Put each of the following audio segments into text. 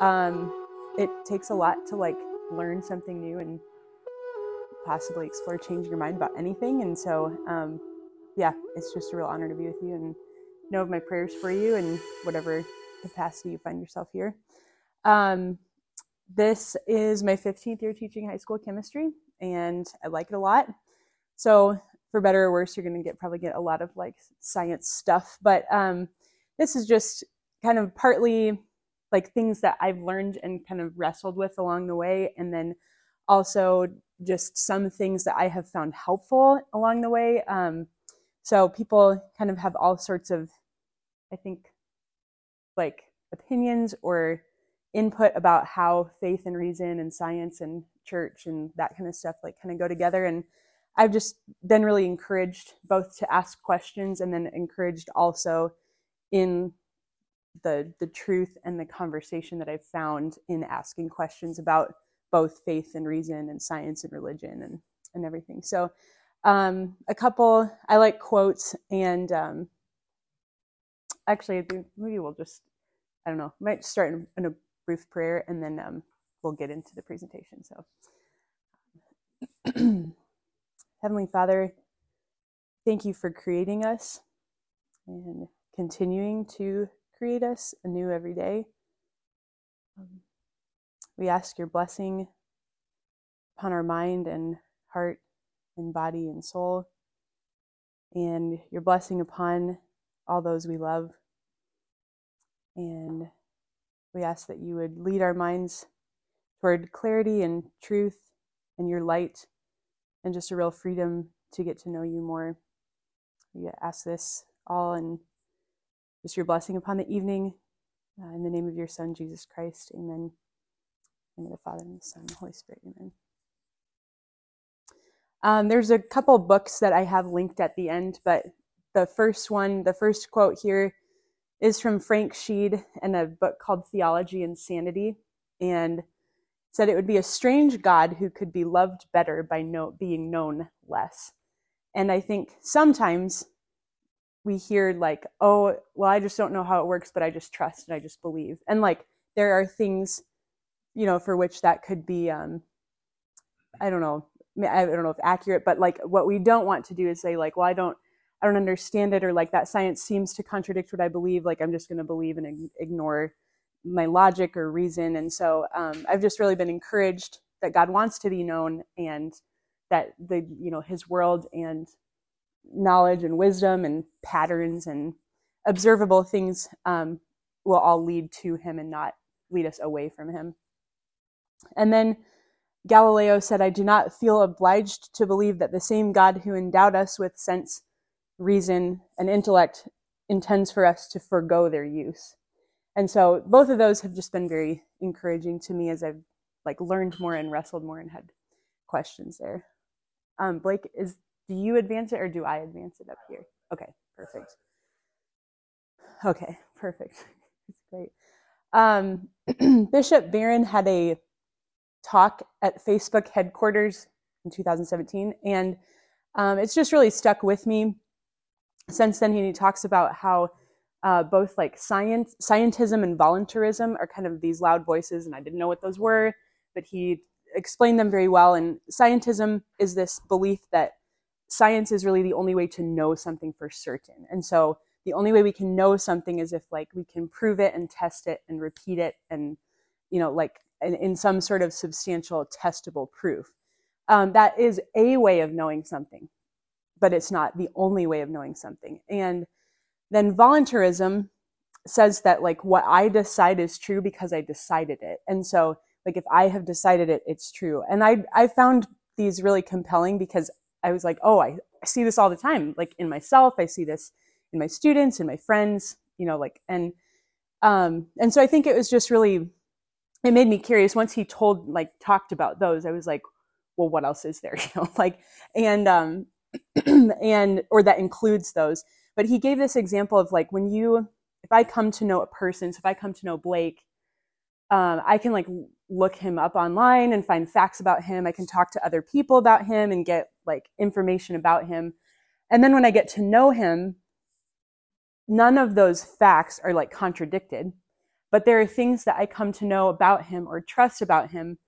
Um, it takes a lot to like learn something new and possibly explore changing your mind about anything. And so, um, yeah, it's just a real honor to be with you and know of my prayers for you in whatever capacity you find yourself here. Um, this is my 15th year teaching high school chemistry, and I like it a lot. So, for better or worse, you're going to get probably get a lot of like science stuff, but um, this is just kind of partly like things that I've learned and kind of wrestled with along the way, and then also just some things that I have found helpful along the way. Um, so people kind of have all sorts of, I think, like opinions or input about how faith and reason and science and church and that kind of stuff like kind of go together. And I've just been really encouraged both to ask questions and then encouraged also in the the truth and the conversation that I've found in asking questions about both faith and reason and science and religion and and everything. So um, a couple I like quotes and um, actually maybe we'll just I don't know might start in, in a brief prayer and then um, we'll get into the presentation. So Heavenly Father, thank you for creating us and continuing to create us anew every day. Um, we ask your blessing upon our mind and heart and body and soul, and your blessing upon all those we love. And we ask that you would lead our minds toward clarity and truth and your light and just a real freedom to get to know you more. We ask this all in just your blessing upon the evening. Uh, in the name of your Son, Jesus Christ. Amen. In the Father, and the Son, and the Holy Spirit. Amen. Um, there's a couple books that I have linked at the end, but the first one, the first quote here is from Frank Sheed in a book called Theology and Sanity, and said it would be a strange God who could be loved better by no, being known less. And I think sometimes we hear like, oh, well, I just don't know how it works, but I just trust and I just believe. And like there are things, you know, for which that could be, um, I don't know, I don't know if accurate, but like what we don't want to do is say like, well, I don't, I don't understand it, or like that science seems to contradict what I believe. Like I'm just going to believe and ignore my logic or reason. And so um, I've just really been encouraged that God wants to be known and that the you know His world and knowledge and wisdom and patterns and observable things um, will all lead to him and not lead us away from him. And then Galileo said, I do not feel obliged to believe that the same God who endowed us with sense, reason, and intellect intends for us to forego their use. And so both of those have just been very encouraging to me as I've like learned more and wrestled more and had questions there. Um, Blake, is do you advance it or do I advance it up here? Okay, perfect. Okay, perfect. That's great. Um, Bishop Barron had a talk at Facebook headquarters in 2017, and um, it's just really stuck with me since then. He talks about how uh, both like science, scientism, and voluntarism are kind of these loud voices, and I didn't know what those were, but he explained them very well. And scientism is this belief that science is really the only way to know something for certain. And so the only way we can know something is if like we can prove it and test it and repeat it and you know like in, in some sort of substantial testable proof. Um, that is a way of knowing something, but it's not the only way of knowing something. And then voluntarism says that like what I decide is true because I decided it. And so like if I have decided it, it's true. And I I found these really compelling because I was like, oh, I, I see this all the time, like in myself. I see this in my students and my friends, you know, like, and, um, and so I think it was just really, it made me curious. Once he told, like, talked about those, I was like, well, what else is there? You know, like, and, um, and, or that includes those. But he gave this example of like, when you, if I come to know a person, so if I come to know Blake, um, I can like look him up online and find facts about him. I can talk to other people about him and get like information about him. And then when I get to know him, none of those facts are like contradicted, but there are things that I come to know about him or trust about him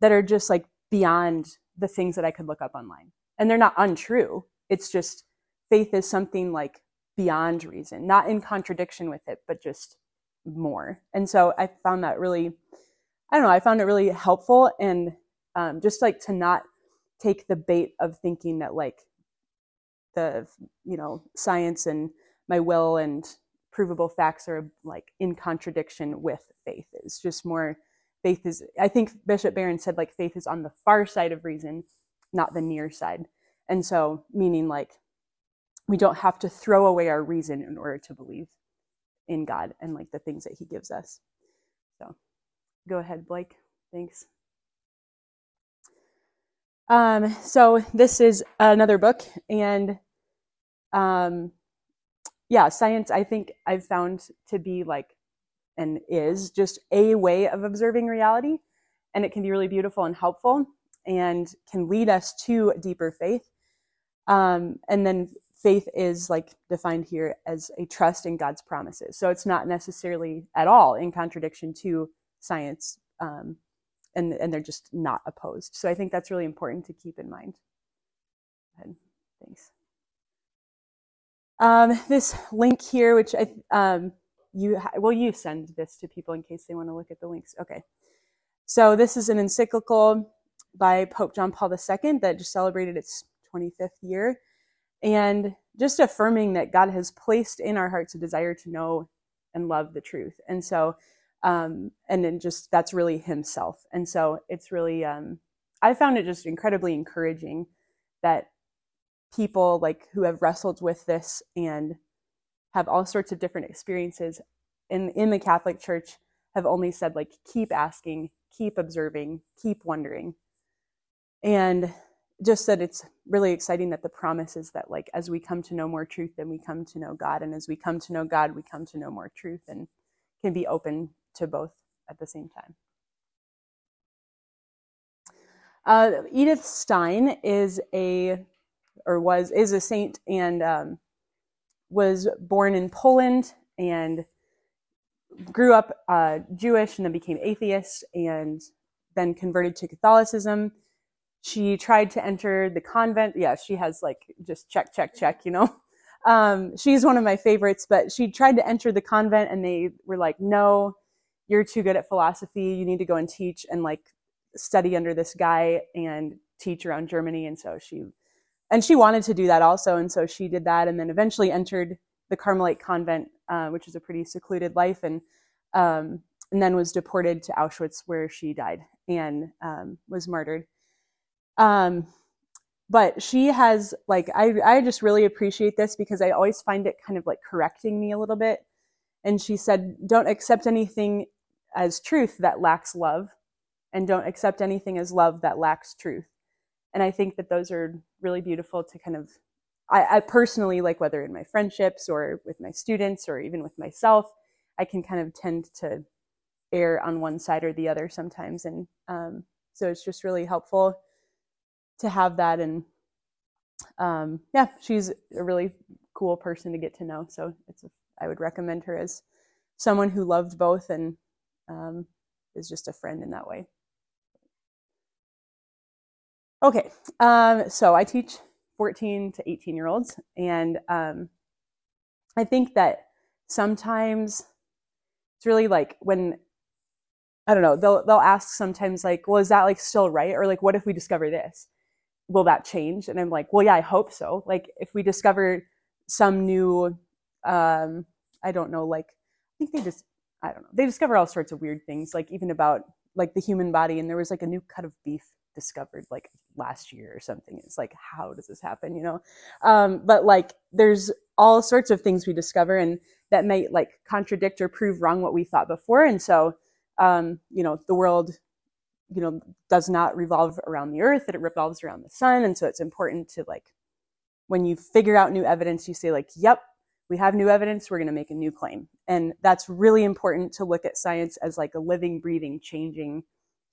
that are just like beyond the things that I could look up online. And they're not untrue. It's just faith is something like beyond reason, not in contradiction with it, but just more. And so I found that really, I don't know, I found it really helpful and um, just like to not take the bait of thinking that like the, you know, science and my will and provable facts are like in contradiction with faith. It's just more faith is, I think Bishop Barron said like faith is on the far side of reason, not the near side. And so, meaning like we don't have to throw away our reason in order to believe in God and like the things that he gives us. So go ahead, Blake. Thanks. Um, so this is another book and um, yeah, science I think I've found to be like and is just a way of observing reality and it can be really beautiful and helpful and can lead us to deeper faith. Um, and then faith is like defined here as a trust in God's promises. So it's not necessarily at all in contradiction to science, um, and and they're just not opposed. So I think that's really important to keep in mind. Thanks. Um, this link here, which I um, you well, you send this to people in case they want to look at the links. Okay. So this is an encyclical by Pope John Paul II that just celebrated its 25th year and just affirming that God has placed in our hearts a desire to know and love the truth. And so, um, and then just that's really Himself. And so it's really, um, I found it just incredibly encouraging that people like who have wrestled with this and have all sorts of different experiences in in the Catholic Church have only said like keep asking, keep observing, keep wondering. And just that it's really exciting that the promise is that like as we come to know more truth then we come to know god and as we come to know god we come to know more truth and can be open to both at the same time. Uh, edith stein is a or was is a saint and um, was born in poland and grew up uh, jewish and then became atheist and then converted to catholicism she tried to enter the convent. Yeah, she has like just check, check, check, you know. Um, she's one of my favorites, but she tried to enter the convent and they were like, no, you're too good at philosophy. You need to go and teach and like study under this guy and teach around Germany. And so she, and she wanted to do that also. And so she did that and then eventually entered the Carmelite convent, uh, which is a pretty secluded life. And, um, and then was deported to Auschwitz where she died and um, was martyred. Um, but she has like I I just really appreciate this because I always find it kind of like correcting me a little bit. And she said, "Don't accept anything as truth that lacks love, and don't accept anything as love that lacks truth." And I think that those are really beautiful to kind of I, I personally like whether in my friendships or with my students or even with myself, I can kind of tend to err on one side or the other sometimes, and um, so it's just really helpful to have that and um, yeah she's a really cool person to get to know so it's a, I would recommend her as someone who loved both and um, is just a friend in that way okay um, so i teach 14 to 18 year olds and um, i think that sometimes it's really like when I don't know, they'll they'll ask sometimes like, well, is that like still right? Or like what if we discover this? Will that change? And I'm like, well, yeah, I hope so. Like if we discover some new, um, I don't know, like I think they just, I don't know, they discover all sorts of weird things, like even about like the human body. And there was like a new cut of beef discovered like last year or something. It's like, how does this happen? You know? Um, but like there's all sorts of things we discover and that might like contradict or prove wrong what we thought before. And so, um, you know, the world you know does not revolve around the earth that it revolves around the sun. And so it's important to like when you figure out new evidence you say like yep we have new evidence we're going to make a new claim. And that's really important to look at science as like a living breathing changing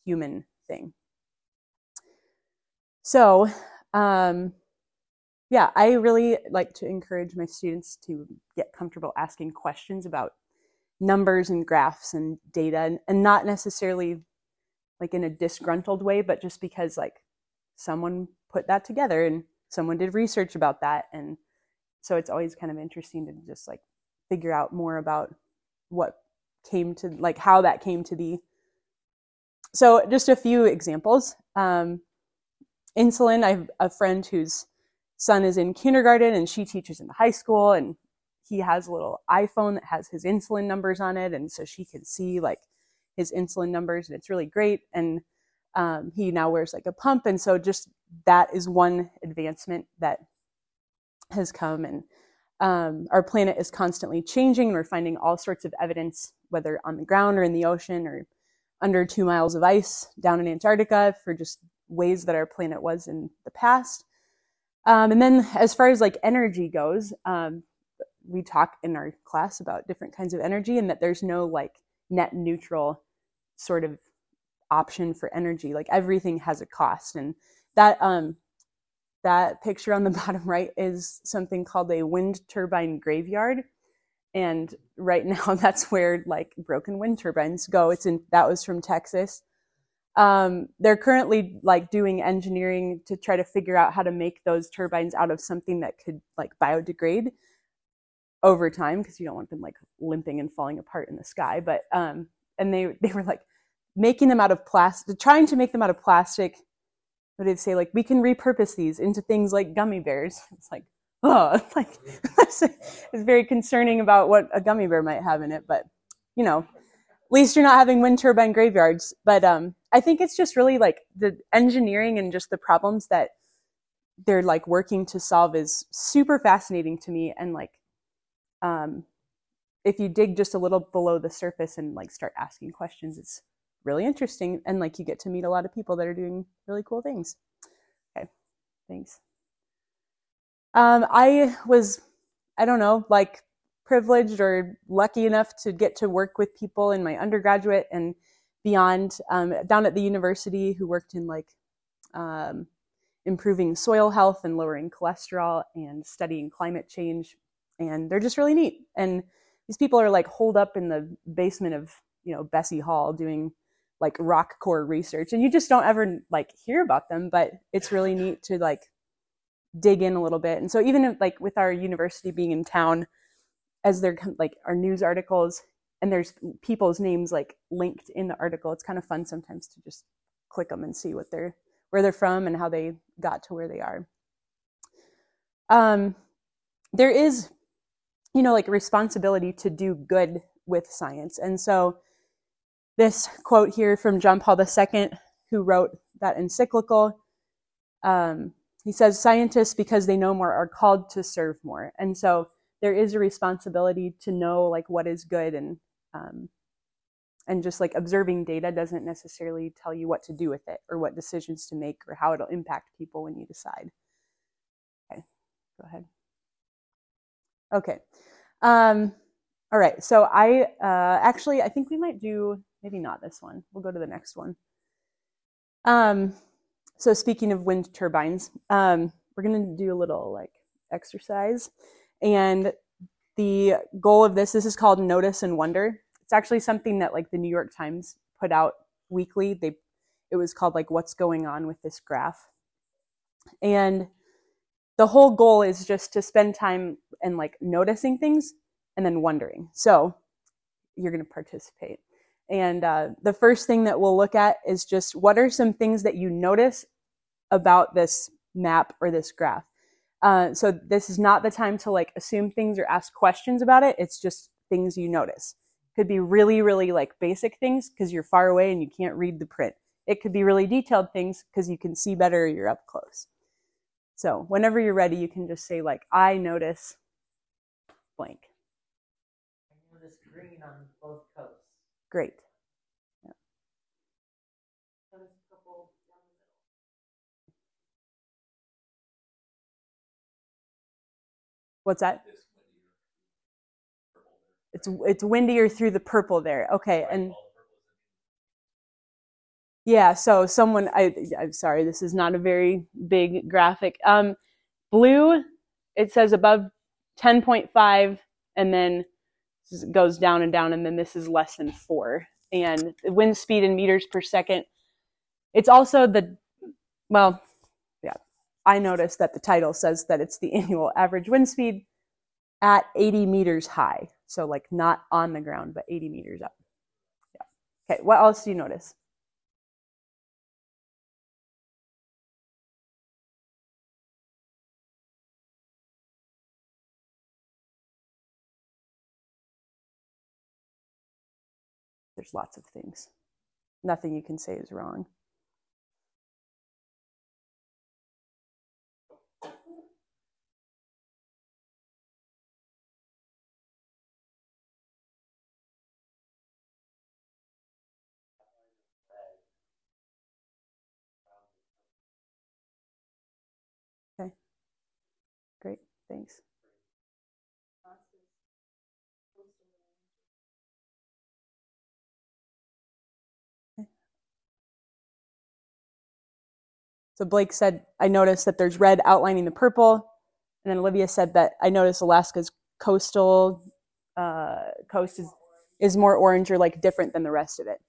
human thing. So um yeah, I really like to encourage my students to get comfortable asking questions about numbers and graphs and data and, and not necessarily like in a disgruntled way, but just because like someone put that together and someone did research about that. And so it's always kind of interesting to just like figure out more about what came to like how that came to be. So just a few examples. Um, insulin, I have a friend whose son is in kindergarten and she teaches in the high school and he has a little iPhone that has his insulin numbers on it. And so she can see like his insulin numbers and it's really great. And um, he now wears like a pump. And so just that is one advancement that has come. And um, our planet is constantly changing and we're finding all sorts of evidence, whether on the ground or in the ocean or under two miles of ice down in Antarctica for just ways that our planet was in the past. Um, and then as far as like energy goes, um, we talk in our class about different kinds of energy and that there's no like net neutral sort of option for energy. Like everything has a cost. And that um that picture on the bottom right is something called a wind turbine graveyard. And right now that's where like broken wind turbines go. It's in that was from Texas. Um, they're currently like doing engineering to try to figure out how to make those turbines out of something that could like biodegrade over time because you don't want them like limping and falling apart in the sky. But um, and they they were like making them out of plastic, trying to make them out of plastic. What did they say? Like we can repurpose these into things like gummy bears. It's like oh, like it's very concerning about what a gummy bear might have in it. But you know, at least you're not having wind turbine graveyards. But um, I think it's just really like the engineering and just the problems that they're like working to solve is super fascinating to me and like um, if you dig just a little below the surface and like start asking questions, it's really interesting. And like you get to meet a lot of people that are doing really cool things. Okay, thanks. Um, I was, I don't know, like privileged or lucky enough to get to work with people in my undergraduate and beyond um, down at the university who worked in like um, improving soil health and lowering cholesterol and studying climate change and they're just really neat. And these people are like holed up in the basement of you know Bessey Hall doing like rock core research, and you just don't ever like hear about them. But it's really neat to like dig in a little bit. And so even if, like with our university being in town, as they're like our news articles and there's people's names like linked in the article, it's kind of fun sometimes to just click them and see what they're where they're from and how they got to where they are. Um, there is you know, like responsibility to do good with science. And so this quote here from John Paul II, who wrote that encyclical, um, he says, scientists, because they know more, are called to serve more. And so there is a responsibility to know like what is good and um, and just like observing data doesn't necessarily tell you what to do with it or what decisions to make or how it'll impact people when you decide. Okay, go ahead. Okay. Um, all right. So I uh, actually, I think we might do maybe not this one. We'll go to the next one. Um, so speaking of wind turbines, um, we're going to do a little like exercise. And the goal of this, this is called Notice and Wonder. It's actually something that like the New York Times put out weekly. They, it was called like What's Going On with This Graph. And the whole goal is just to spend time and like noticing things and then wondering. So you're going to participate. And uh, the first thing that we'll look at is just what are some things that you notice about this map or this graph. Uh, so this is not the time to like assume things or ask questions about it. It's just things you notice. Could be really, really like basic things because you're far away and you can't read the print. It could be really detailed things because you can see better you're up close. So whenever you're ready, you can just say like, I notice blank. I notice green on both coasts. Great. Yeah. What's that? It's it's windier through the purple there. Okay, and yeah, so someone, I, I'm sorry, this is not a very big graphic. Um, blue, it says above 10.5 and then goes down and down, and then this is less than four. And wind speed in meters per second. It's also the, well, yeah, I noticed that the title says that it's the annual average wind speed at 80 meters high. So, like, not on the ground, but 80 meters up. Yeah. Okay, what else do you notice? There's lots of things. Nothing you can say is wrong. Okay. Great. Thanks. So Blake said, I noticed that there's red outlining the purple. And then Olivia said that I noticed Alaska's coastal uh, coast is, is more orange or like different than the rest of it.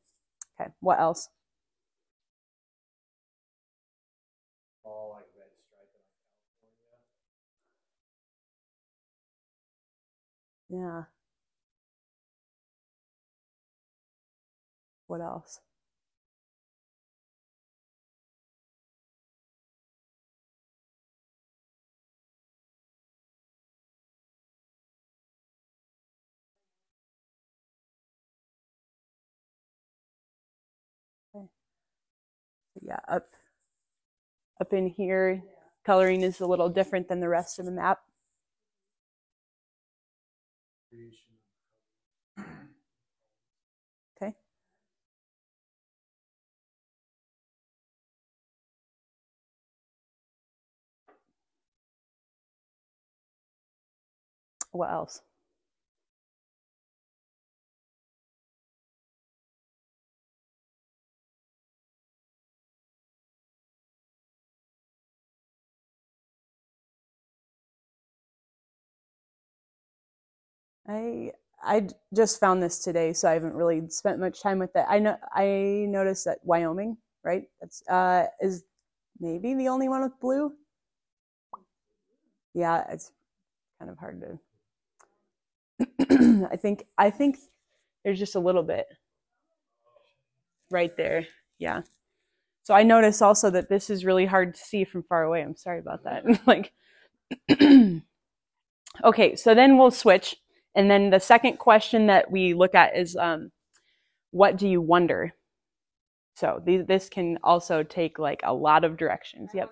Okay, what else? all like red stripe in California. Yeah. What else? Yeah, up up in here, coloring is a little different than the rest of the map. Okay. What else? I I just found this today, so I haven't really spent much time with it. I know I noticed that Wyoming, right? That's uh, is maybe the only one with blue. Yeah, it's kind of hard to. I think I think there's just a little bit right there. Yeah. So I notice also that this is really hard to see from far away. I'm sorry about that. like okay, so then we'll switch. And then the second question that we look at is um, what do you wonder? So these, this can also take like a lot of directions. Yep.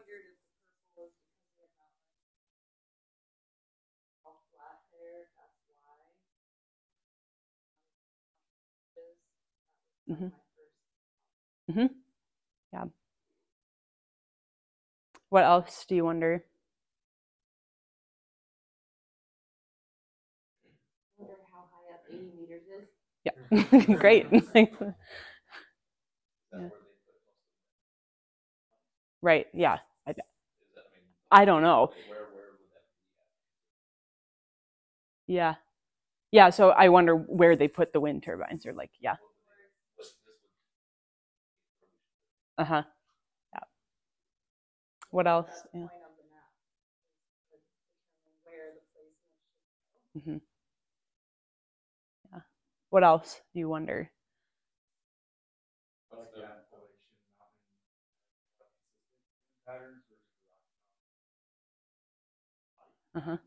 hmm hmm Yeah. What else do you? Wonder how high up eighty meters is. Yeah. Great. Yeah. where they put most of right. Yeah. the, is that, I I don't know. okay, where, where would that be Yeah. Yeah. So I wonder where they put the wind turbines or like, yeah. Uh huh. Yeah. What else? Yeah. point What else do you wonder? What's the Appalachian Mountain consistent patterns versus Rocky Uh Mountain? huh.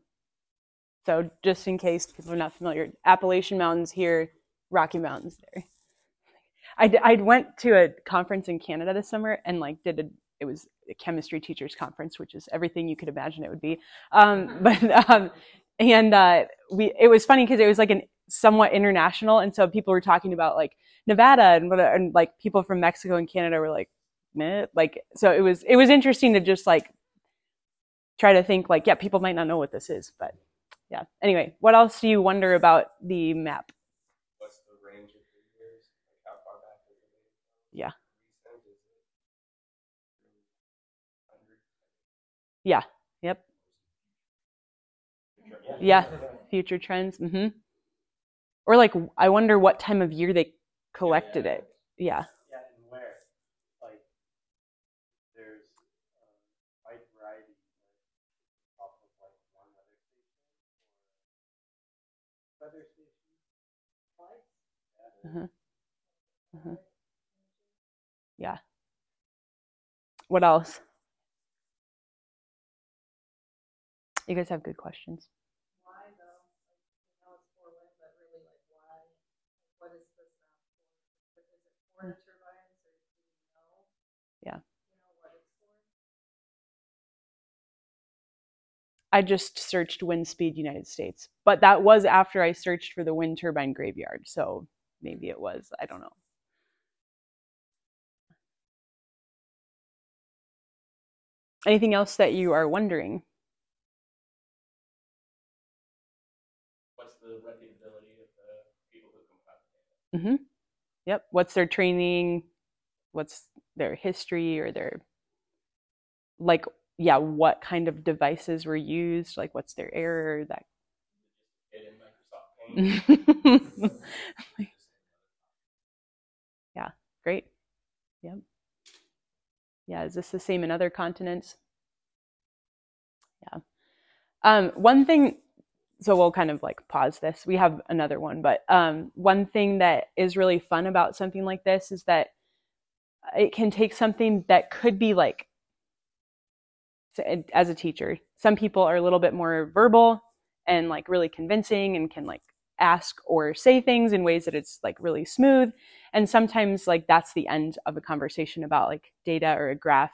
So just in case people are not familiar, Appalachian Mountains here, Rocky Mountains there. I, d- I went to a conference in Canada this summer and like did a it was a chemistry teachers conference, which is everything you could imagine it would be. Um, but um, and uh, we it was funny because it was like an somewhat international, and so people were talking about like Nevada and what and like people from Mexico and Canada were like, Meh. like so it was it was interesting to just like try to think like yeah people might not know what this is, but yeah. Anyway, what else do you wonder about the map? What's the range of years? Like how far back is it? Yeah. Recent, is it? 100? Yeah. Yep. Yeah, future trends. Mm hmm Or like, I wonder what time of year they collected it. Yeah. Yeah, and where? Like, there's a wide variety, like, off of like one weather station or weather station. Yeah. Uh-huh. Uh-huh. Yeah. What else? You guys have good questions. Why though? Like, I know it's for wind, but really like why? Like, what is this map for? Is it for turbines or do you know? Yeah. You know what it's for? I just searched wind speed United States, but that was after I searched for the wind turbine graveyard. So maybe it was. I don't know. Anything else that you are wondering? What's the reputability of the people who compile the data? hmm Yep. What's their training? What's their history or their like yeah, what kind of devices were used? Like what's their error? That Get in Microsoft Paint. yeah, great. Yep. Yeah, is this the same in other continents? Yeah. Um, one thing, so we'll kind of like pause this. We have another one, but um, one thing that is really fun about something like this is that it can take something that could be like, as a teacher, some people are a little bit more verbal and like really convincing and can like ask or say things in ways that it's like really smooth. And sometimes like that's the end of a conversation about like data or a graph.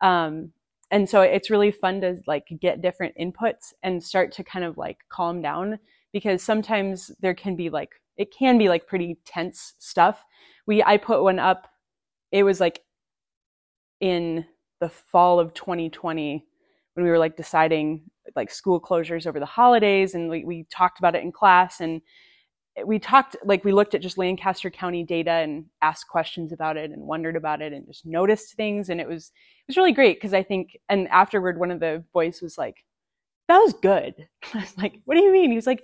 Um, and so it's really fun to like get different inputs and start to kind of like calm down because sometimes there can be like it can be like pretty tense stuff. We i put one up it was like in the fall of 2020 when we were like deciding like school closures over the holidays and we, we talked about it in class and we talked like we looked at just lancaster county data and asked questions about it and wondered about it and just noticed things and it was it was really great because i think and afterward one of the boys was like that was good. I was like what do you mean? He was like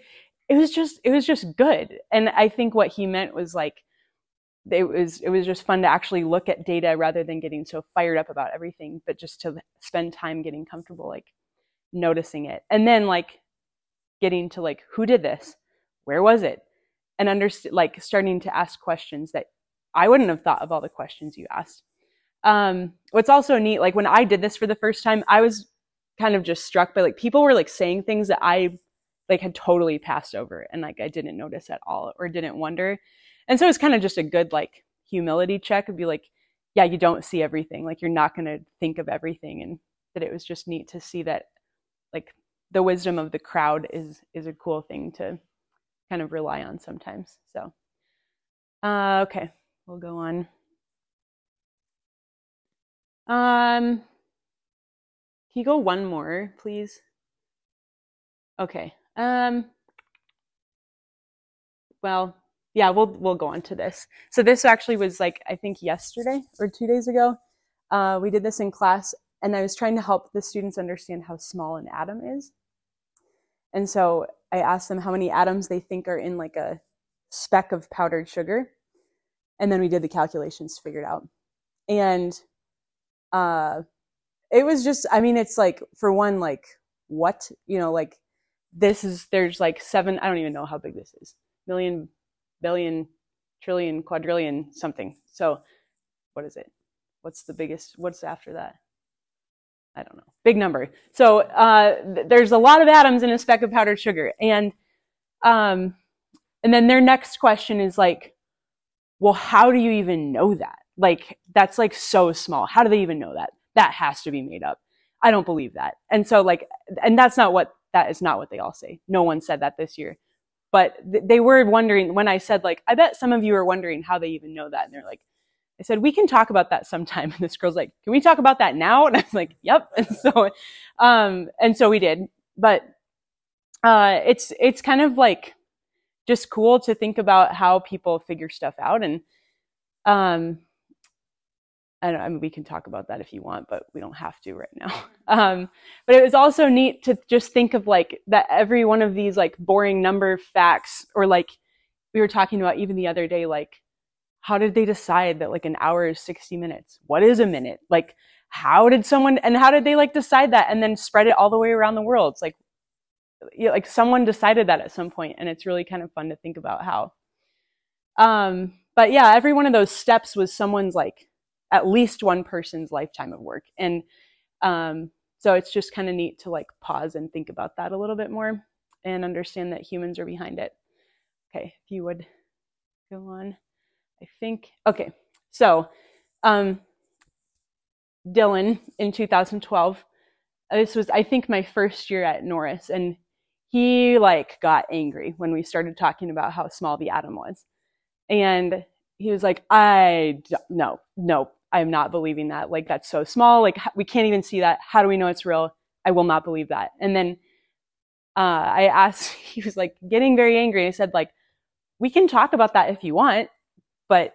it was just it was just good. And i think what he meant was like it was it was just fun to actually look at data rather than getting so fired up about everything but just to spend time getting comfortable like noticing it. And then like getting to like who did this? Where was it? And underst- like starting to ask questions that i wouldn't have thought of all the questions you asked. Um, what's also neat like when i did this for the first time i was kind of just struck by like people were like saying things that i like had totally passed over and like i didn't notice at all or didn't wonder and so it's kind of just a good like humility check and be like yeah you don't see everything. Like you're not going to think of everything. And that it was just neat to see that like the wisdom of the crowd is is a cool thing to kind of rely on sometimes. So uh, okay we'll go on. Um can you go one more please? Okay um well yeah we'll we'll go on to this. So this actually was like i think yesterday or two days ago uh, we did this in class and i was trying to help the students understand how small an atom is. And so i asked them how many atoms they think are in like a speck of powdered sugar. And then we did the calculations figured out. And uh, it was just i mean it's like for one like what? You know like this is there's like seven i don't even know how big this is. Million billion trillion quadrillion something. So what is it? What's the biggest what's after that? I don't know. Big number. So uh, th- there's a lot of atoms in a speck of powdered sugar. And um, and then their next question is like well how do you even know that? Like that's like so small. How do they even know that? That has to be made up. I don't believe that. And so like and that's not what that is not what they all say. No one said that this year but th- they were wondering when i said like i bet some of you are wondering how they even know that and they're like i said we can talk about that sometime and this girl's like can we talk about that now? And i was like yep. And so um and so we did. But uh it's it's kind of like just cool to think about how people figure stuff out and um I, I mean, we can talk about that if you want, but we don't have to right now. Um, but it was also neat to just think of like that every one of these like boring number facts, or like we were talking about even the other day, like how did they decide that like an hour is 60 minutes? What is a minute? Like, how did someone, and how did they like decide that and then spread it all the way around the world? It's like, you know, like someone decided that at some point, and it's really kind of fun to think about how. Um, but yeah, every one of those steps was someone's like at least one person's lifetime of work. And um, so it's just kind of neat to like pause and think about that a little bit more and understand that humans are behind it. Okay, if you would go on. I think, okay, so um, Dylan in 2012, this was, I think, my first year at Norris, and he like got angry when we started talking about how small the atom was. And he was like, I, no, no, I'm not believing that. Like, that's so small. Like, we can't even see that. How do we know it's real? I will not believe that. And then uh, I asked, he was like getting very angry. I said, like, we can talk about that if you want, but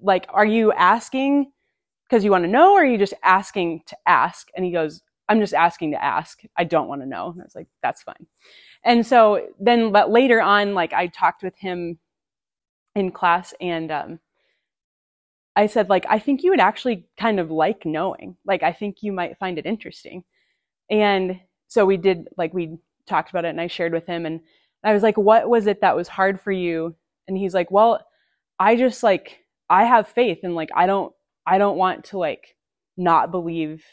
like, are you asking because you want to know or are you just asking to ask? And he goes, I'm just asking to ask. I don't want to know. And I was like, that's fine. And so then, but later on, like, I talked with him in class and, um, I said, like, I think you would actually kind of like knowing. Like, I think you might find it interesting. And so we did, like, we talked about it and I shared with him. And I was like, what was it that was hard for you? And he's like, well, I just, like, I have faith and, like, I don't, I don't want to, like, not believe,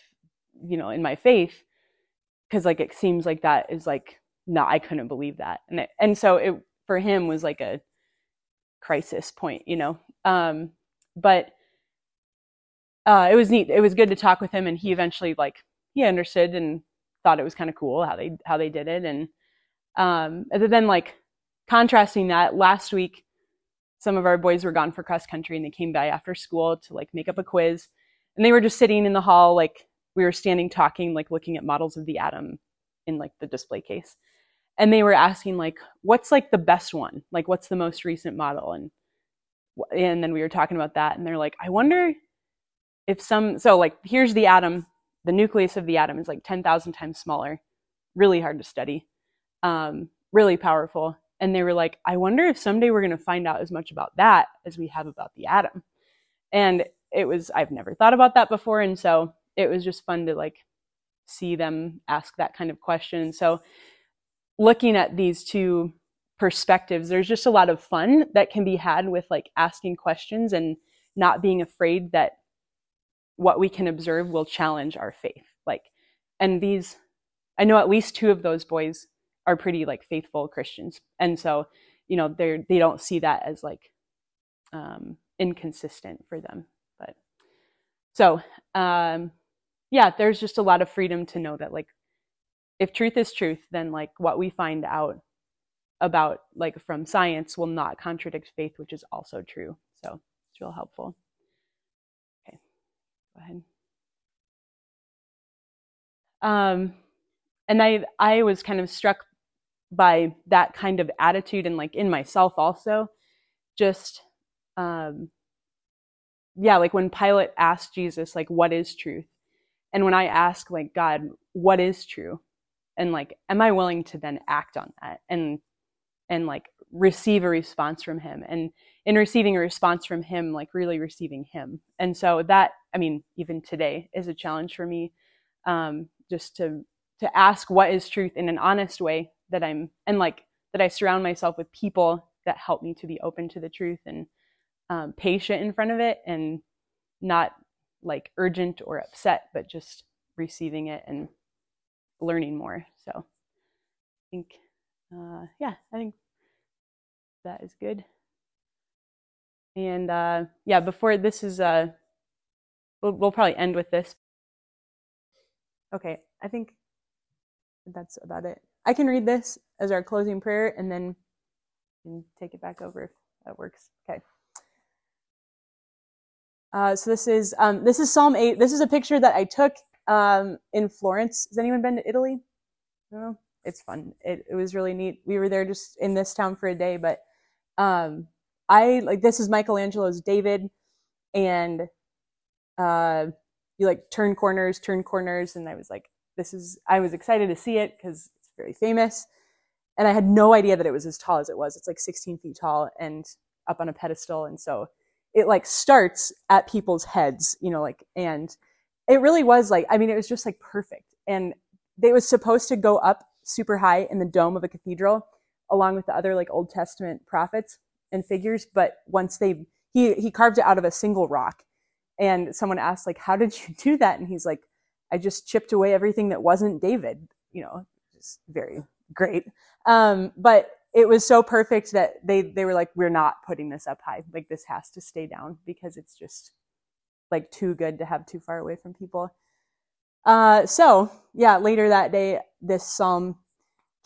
you know, in my faith. Cause, like, it seems like that is, like, no, I couldn't believe that. And, it, and so it, for him was like a crisis point, you know? Um, but uh, it was neat. It was good to talk with him, and he eventually like he understood and thought it was kind of cool how they how they did it. And um, and then like contrasting that, last week some of our boys were gone for cross country, and they came by after school to like make up a quiz, and they were just sitting in the hall like we were standing talking, like looking at models of the atom in like the display case, and they were asking like, what's like the best one? Like, what's the most recent model? And and then we were talking about that, and they're like, I wonder if some so like here's the atom the nucleus of the atom is like 10,000 times smaller. Really hard to study. Um, really powerful. And they were like i wonder if someday we're going to find out as much about that as we have about the atom. And it was i've never thought about that before. And so it was just fun to like see them ask that kind of question. So looking at these two perspectives there's just a lot of fun that can be had with like asking questions and not being afraid that what we can observe will challenge our faith. Like, and these, I know at least two of those boys are pretty like faithful Christians, and so you know they're they don't see that as like um, inconsistent for them. But so um, yeah, there's just a lot of freedom to know that like if truth is truth, then like what we find out about like from science will not contradict faith, which is also true. So it's real helpful. Okay, go ahead. Um, and I I was kind of struck by that kind of attitude and like in myself also, just um, yeah, like when Pilate asked Jesus like what is truth, and when I ask like God what is true, and like am I willing to then act on that and and like receive a response from Him and in receiving a response from him, like really receiving him. And so that, I mean, even today is a challenge for me, um, just to to ask what is truth in an honest way that I'm and like that I surround myself with people that help me to be open to the truth and um, patient in front of it and not like urgent or upset, but just receiving it and learning more. So I think, uh, yeah, I think that is good. And uh, yeah, before this is, uh, we'll, we'll probably end with this. Okay, I think that's about it. I can read this as our closing prayer and then can take it back over if that works. Okay. Uh, so this is um, this is Psalm eight. This is a picture that I took um, in Florence. Has anyone been to Italy? No, it's fun. It, it was really neat. We were there just in this town for a day, but um, I like this is Michelangelo's David, and uh, you like turn corners, turn corners, and I was like, this is. I was excited to see it because it's very famous, and I had no idea that it was as tall as it was. It's like 16 feet tall and up on a pedestal, and so it like starts at people's heads, you know, like and it really was like I mean, it was just like perfect, and it was supposed to go up super high in the dome of a cathedral, along with the other like Old Testament prophets and figures. But once they he he carved it out of a single rock, and someone asked like, "How did you do that?" And he's like, "I just chipped away everything that wasn't David." You know, just very great. Um, but it was so perfect that they they were like, "We're not putting this up high. Like this has to stay down because it's just like too good to have too far away from people." Uh, so yeah, later that day, this psalm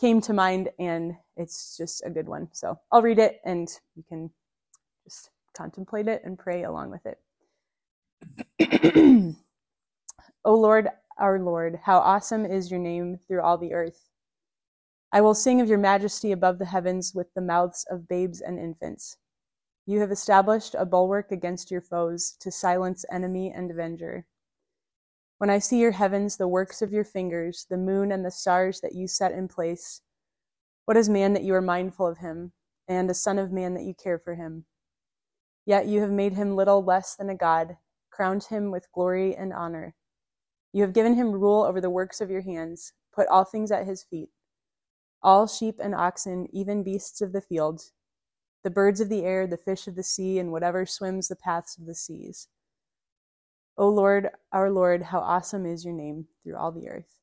came to mind, and it's just a good one. So I'll read it, and you can just contemplate it and pray along with it. o Lord, our Lord, how awesome is your name through all the earth. I will sing of your majesty above the heavens with the mouths of babes and infants. You have established a bulwark against your foes to silence enemy and avenger. When I see your heavens, the works of your fingers, the moon and the stars that you set in place, what is man that you are mindful of him, and a son of man that you care for him? Yet you have made him little less than a god, crowned him with glory and honor. You have given him rule over the works of your hands, put all things at his feet all sheep and oxen, even beasts of the field, the birds of the air, the fish of the sea, and whatever swims the paths of the seas. O Lord, our Lord, how awesome is your name through all the earth.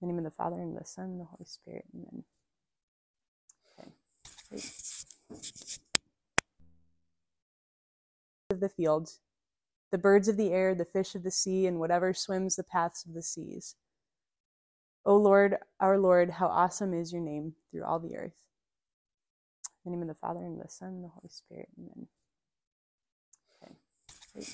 In the name of the Father, and the Son, and the Holy Spirit. Amen. Okay. Of the field, the birds of the air, the fish of the sea, and whatever swims the paths of the seas. O Lord, our Lord, how awesome is your name through all the earth. In the name of the Father, and the Son, and the Holy Spirit. Amen. Okay. Great.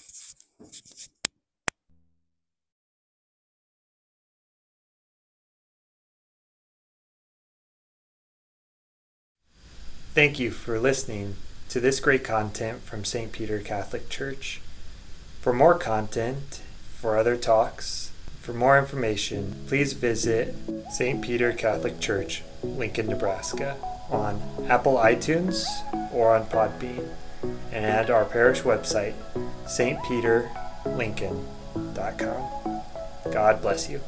Thank you for listening to this great content from St. Peter Catholic Church. For more content, for other talks, for more information, please visit St. Peter Catholic Church, Lincoln, Nebraska, on Apple iTunes or on Podbean, and our parish website, stpeterlincoln.com. God bless you.